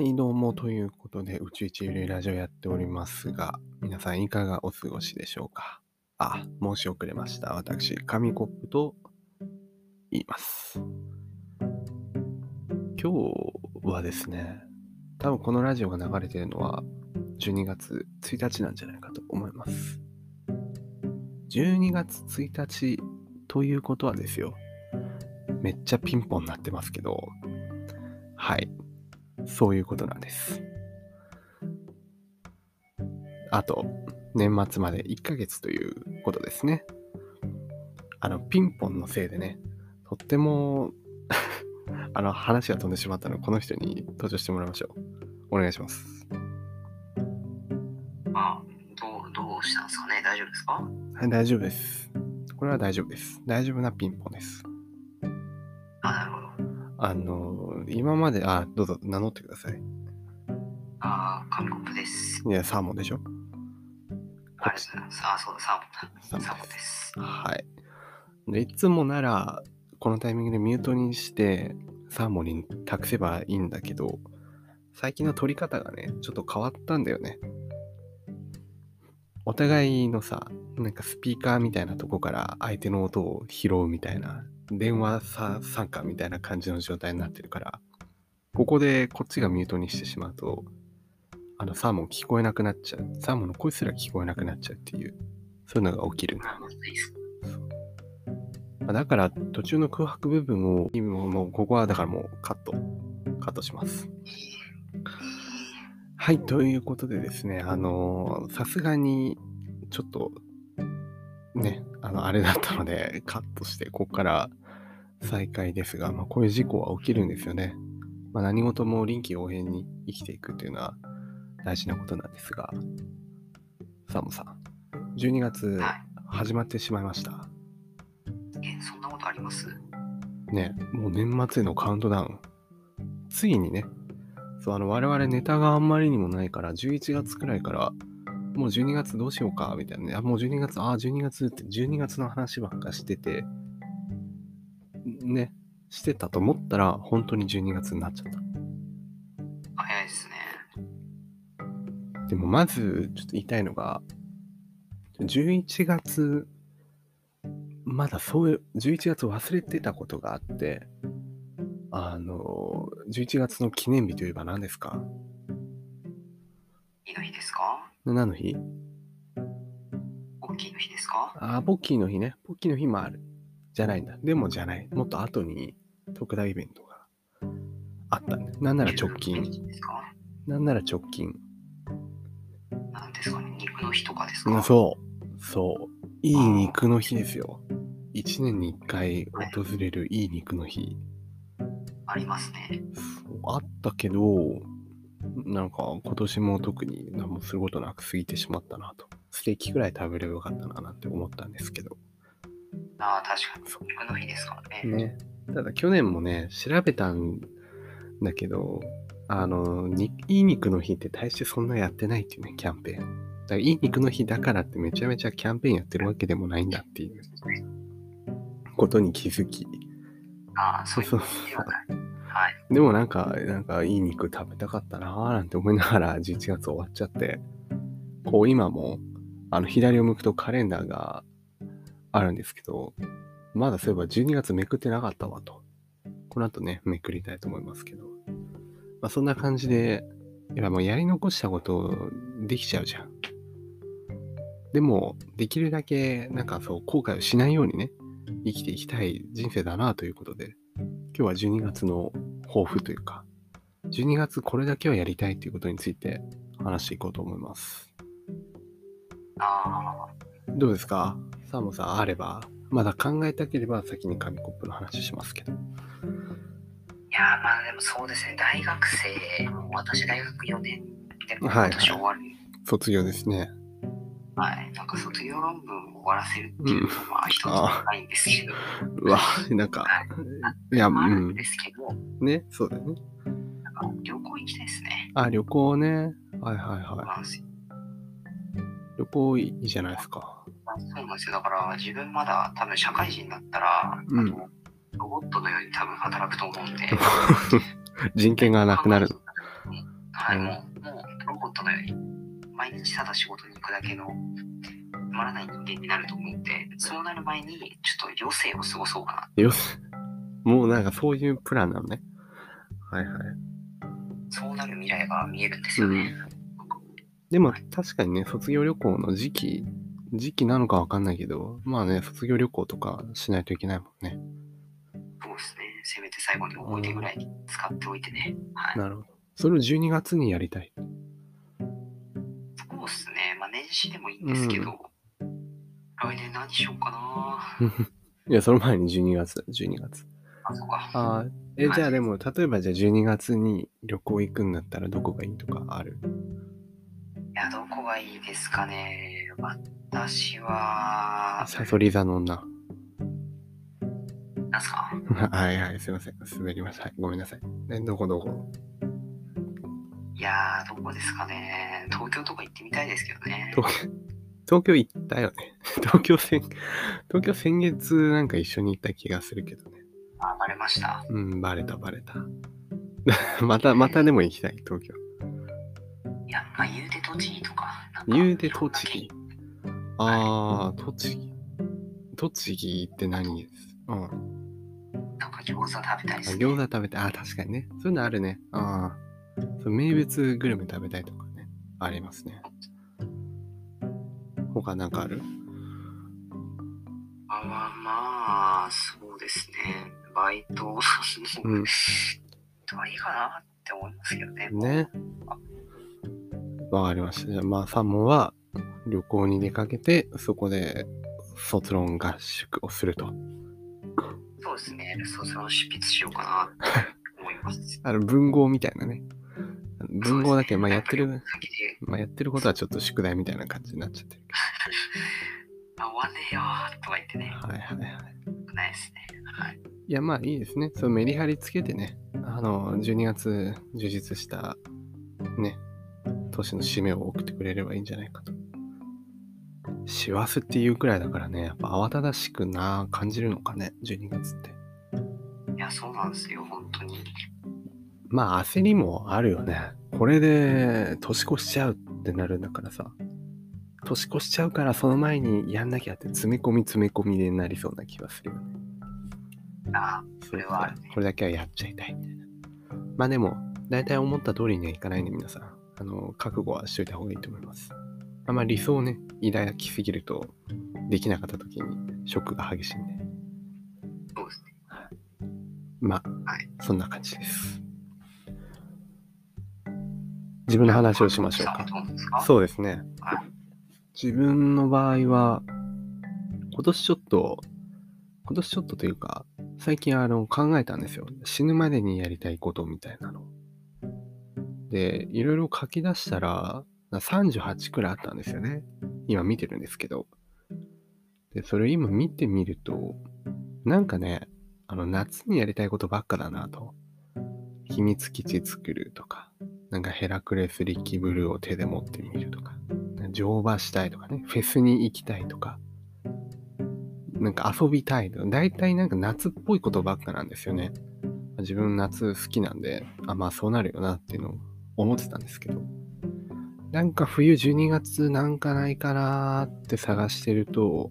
はい、どうもということで、宇宙一流ラジオやっておりますが、皆さんいかがお過ごしでしょうか？あ、申し遅れました。私、紙コップと言います。今日はですね、多分このラジオが流れてるのは12月1日なんじゃないかと思います。12月1日ということはですよ、めっちゃピンポンになってますけど、はい。そういうことなんです。あと、年末まで1ヶ月ということですね。あの、ピンポンのせいでね、とっても あの、話が飛んでしまったので、この人に登場してもらいましょう。お願いします。あ、どう、どうしたんですかね？大丈夫ですか？はい、大丈夫です。これは大丈夫です。大丈夫なピンポンです。あ、の、今まで、あ、どうぞ名乗ってください。あ、紙コップです。いや、サーモンでしょありがとうございます。あ、そうだ、サーモンだ。サーモンサーモンです。はい。でいつもなら、このタイミングでミュートにして、サーモンに託せばいいんだけど、最近の撮り方がね、ちょっと変わったんだよね。お互いのさ、なんかスピーカーみたいなとこから相手の音を拾うみたいな、電話さ参加みたいな感じの状態になってるから、ここでこっちがミュートにしてしまうと、あのサーモン聞こえなくなっちゃう。サーモンの声すら聞こえなくなっちゃうっていう、そういうのが起きるんだ。だから途中の空白部分を、今もうここはだからもうカット、カットします。はい、ということでですね、あのーさすがにちょっとね、あの、あれだったのでカットして、ここから再開ですが、まあこういう事故は起きるんですよね。まあ何事も臨機応変に生きていくというのは大事なことなんですが、サムさん、12月はい始まってしまいました。え、そんなことあります？ね、もう年末へのカウントダウン。ついにね、そう、あの、我々ネタがあんまりにもないから、11月くらいから、もう12月どうしようか、みたいなね。あ、もう12月、あ、12月って、12月の話ばっかしてて、ね、してたと思ったら、本当に12月になっちゃった。早いですね。でも、まず、ちょっと言いたいのが、11月、まだそういう、11月忘れてたことがあって、あの、11月の記念日といえば何ですか？いいの日ですか？何の日？大きいの日ですか？あ、ポッキーの日ね。ポッキーの日もある。じゃないんだ。でもじゃない。もっと後に特大イベントがあった。なんなら直近。なんなら直近。何ですかね？肉の日とかですか？うん、そう。そう。いい肉の日ですよ。一年に一回訪れるいい肉の日。ありますね。あったけど、なんか今年も特に何もすることなく過ぎてしまったなと。ステーキくらい食べればよかったななんて思ったんですけど。ああ、確かに。肉の日ですからね。ね。ただ去年もね、調べたんだけど、あの、にいい肉の日って大してそんなやってないっていうね、キャンペーン。だからいい肉の日だからってめちゃめちゃキャンペーンやってるわけでもないんだっていうことに気づき。ああ、そういうそうは。い。でもなんか、なんかいい肉食べたかったなーなんて思いながら 11月終わっちゃって、こう今も、あの左を向くとカレンダーがあるんですけど、まだそういえば12月めくってなかったわと。この後ね、めくりたいと思いますけど。まあそんな感じで、やっぱもうやり残したことできちゃうじゃん。でも、できるだけなんかそう後悔をしないようにね、生きていきたい人生だなということで、今日は12月の抱負というか、12月これだけはやりたいということについて話していこうと思います。ああ、どうですか？サーモンさんあれば、まだ考えたければ先に紙コップの話しますけど。いやーまあでもそうですね、大学生、もう私大学4年で今年終わる、卒業ですね。はい、なんか卒業論文を終わらせるっていうのはまあ一つはないんですけど、うわ、なんか、はいや、うまああるんんで。すけど、ね、そうだよね。なんか旅行行きたいですね。あ、旅行ね。はいはいはい。旅行いいじゃないですか。なんですよ。だから自分まだ多分社会人だったら、うんロボットのように多分働くと思うんで、人権がなくなる。はい、うんもう、もうロボットのように、毎日ただ仕事に行くだけの、つまらない人間になると思って、そうなる前に、ちょっと余生を過ごそうかな。よし。もうなんかそういうプランなのね。はいはい。そうなる未来が見えるんですよね。でも確かにね、卒業旅行の時期、時期なのかわかんないけど、まあね、卒業旅行とかしないといけないもんね。そうですね。せめて最後に思い出ぐらいに使っておいてね。はい。なるほど。それを12月にやりたい。でもいいんですけど、来年何しようかな。いや、その前に12月だ、12月。あ、そうか。ああ、え、じゃあでも、例えばじゃあ12月に旅行行くんだったらどこがいいとかある？いや、どこがいいですかね。私は、サソリ座の女。なんすか？はいはい、すいません。滑りました。はい、ごめんなさい。え、どこどこ？いやー、どこですかね。東京とか行ってみたいですけどね。東東京行ったよね。東京先、東京先月なんか一緒に行った気がするけどね。あ、バレました。うん、バレたバレた。また、またでも行きたい、東京。いや、まあ、言うて栃木とか。か言うて栃木。あー、栃木。栃木って何です？うん。なんか餃子食べたいです、ね。餃子食べて、あ、確かにね。そういうのあるね。ああ。そう名物グルメ食べたいとかね。ありますね。他なんかある？まあまあまあ、そうですね。バイト、うん。どういいかなって思いますけどね。ね。わかりました。じゃあ、まあ、サモは旅行に出かけて、そこで卒論合宿をすると。そうですね。卒論執筆しようかなって思います。あの、文豪みたいなね。文豪だけど、まあ、やってる、まあ、やってることはちょっと宿題みたいな感じになっちゃってるあ、終わんねえよーとか言ってね。はいはいはい。ないですね。はい。いや、まあいいですね。そう、メリハリつけてね、あの、12月、充実した、ね、年の締めを送ってくれればいいんじゃないかと。師走っていうくらいだからね、やっぱ慌ただしくな、感じるのかね、12月って。いや、そうなんですよ。まあ焦りもあるよね。これで年越しちゃうってなるんだからさ。年越しちゃうからその前にやんなきゃって詰め込み詰め込みでなりそうな気がするよね。あそそれはあるねこれだけはやっちゃいたいみたいな。まあでも、大体思った通りにはいかないんで皆さん、あの、覚悟はしといた方がいいと思います。あんまり理想をね、抱きすぎると、できなかった時にショックが激しいんで。そうですね。まあ、はいそんな感じです。自分の話をしましょうか。そうですねは。自分の場合は、今年ちょっと、今年ちょっとというか、最近あの考えたんですよ。死ぬまでにやりたいことみたいなの。で、いろいろ書き出したら、38くらいあったんですよね。今見てるんですけど。で、それ今見てみると、なんかね、あの夏にやりたいことばっかだなと。秘密基地作るとか、なんかヘラクレスリッキブルーを手で持ってみるとか、乗馬したいとかね、フェスに行きたいとか、なんか遊びたいとか、大体なんか夏っぽいことばっかなんですよね。自分夏好きなんで、あ、まあそうなるよなっていうのを思ってたんですけど、なんか冬12月なんかないかなーって探してると、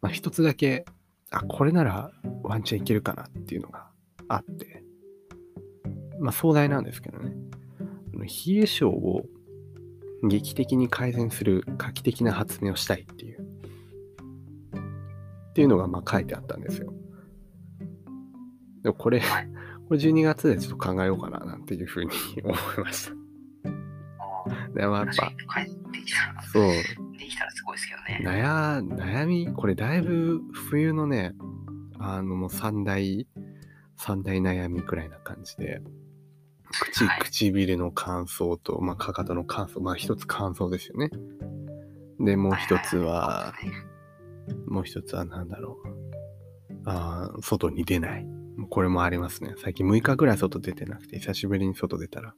まあ一つだけ、あ、これならワンチャンいけるかなっていうのがあって、まあ壮大なんですけどね。あの冷え性を劇的に改善する画期的な発明をしたいっていう。っていうのがまあ書いてあったんですよ。でもこれ、はい これ12月でちょっと考えようかななんていうふうに思いました。でもやっぱそう、できたらすごいですけどね。悩悩み、これだいぶ冬のね、あのもう三大、三大悩みくらいな感じで、口、はい唇の乾燥と、まあ、かかとの乾燥、まあ一つ乾燥ですよね。で、もう一つは、もう一つは何だろう。あー外に出ない。これもありますね。最近6日ぐらい外出てなくて、久しぶりに外出たら、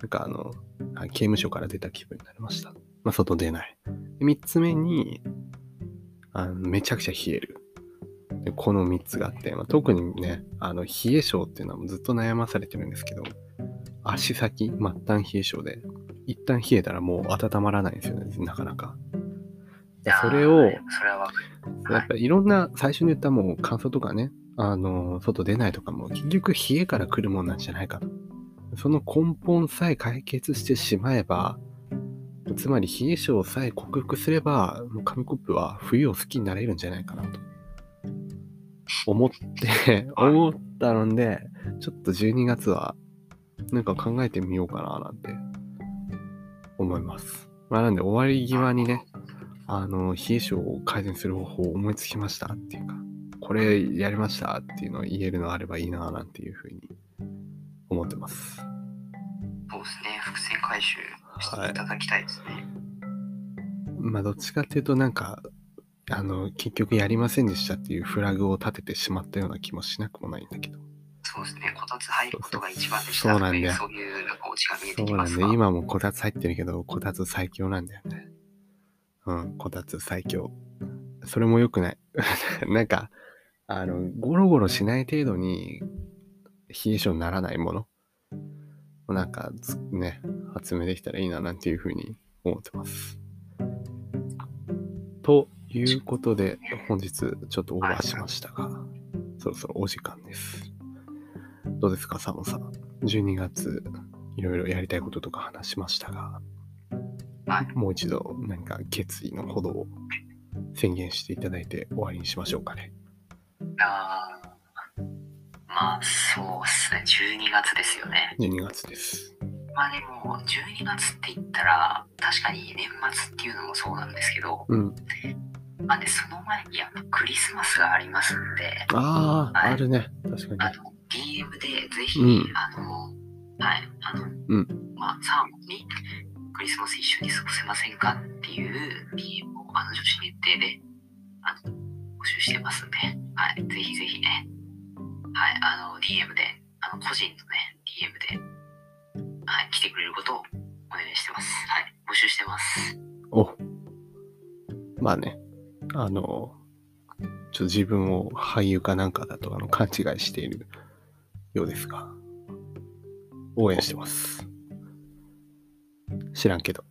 なんかあの、はい刑務所から出た気分になりました。まあ、外出ない。で3つ目に、あのめちゃくちゃ冷える。でこの3つがあって、まあ、特にね、あの冷え性っていうのはもうずっと悩まされてるんですけど、足先、末端冷え性で、一旦冷えたらもう温まらないんですよね、なかなか。それを、それはやっぱいろんな、最初に言ったもう乾燥とかね、あの、外出ないとかも、結局冷えから来るもんなんじゃないかと。その根本さえ解決してしまえば、つまり冷え性さえ克服すれば、もう紙コップは冬を好きになれるんじゃないかなと。思って、思ったので、ちょっと12月は、なんか考えてみようかななんて、思います。まあなんで終わり際にね、あの、冷え性を改善する方法を思いつきましたっていうか、これやりましたっていうのを言えるのあればいいななんていうふうに思ってます。そうですね、伏線回収していただきたいですね。まあどっちかっていうとなんか、あの、結局やりませんでしたっていうフラグを立ててしまったような気もしなくもないんだけど。そうですね、こたつ入ることが一番でしたそうなんだよそういうなんかオチが見えてそうなん。今もこたつ入ってるけど、こたつ最強なんだよね。うん、こたつ最強。それも良くない。なんか、あの、ゴロゴロしない程度に冷え性にならないもの。なんかつ、ね、発明できたらいいななんていうふうに思ってます。ということで、本日ちょっとオーバーしましたが、そろそろお時間です。どうですか、サモさん。12月、いろいろやりたいこととか話しましたが、はいもう一度何か決意のほどを宣言していただいて終わりにしましょうかね。あーまあ、そうですね、12月ですよね。12月です。まあでも、12月って言ったら、確かに年末っていうのもそうなんですけど、うん。まあで、その前にやっぱクリスマスがありますんで、ああ、はいあるね。確かあの、DM でぜひ、うんあの、はい、あの、うんまあ、サーモンにクリスマス一緒に過ごせませんかっていう DM を、あの、女子限定で、あの、募集してますんで、はい、ぜひぜひね、はい、あの、DM で、あの、個人のね、DM で、はい、来てくれることをお願いしてます。はい、募集してます。に。おまあね、あの、ちょっと自分を俳優かなんかだとあの勘違いしているようですが、応援してます。知らんけど。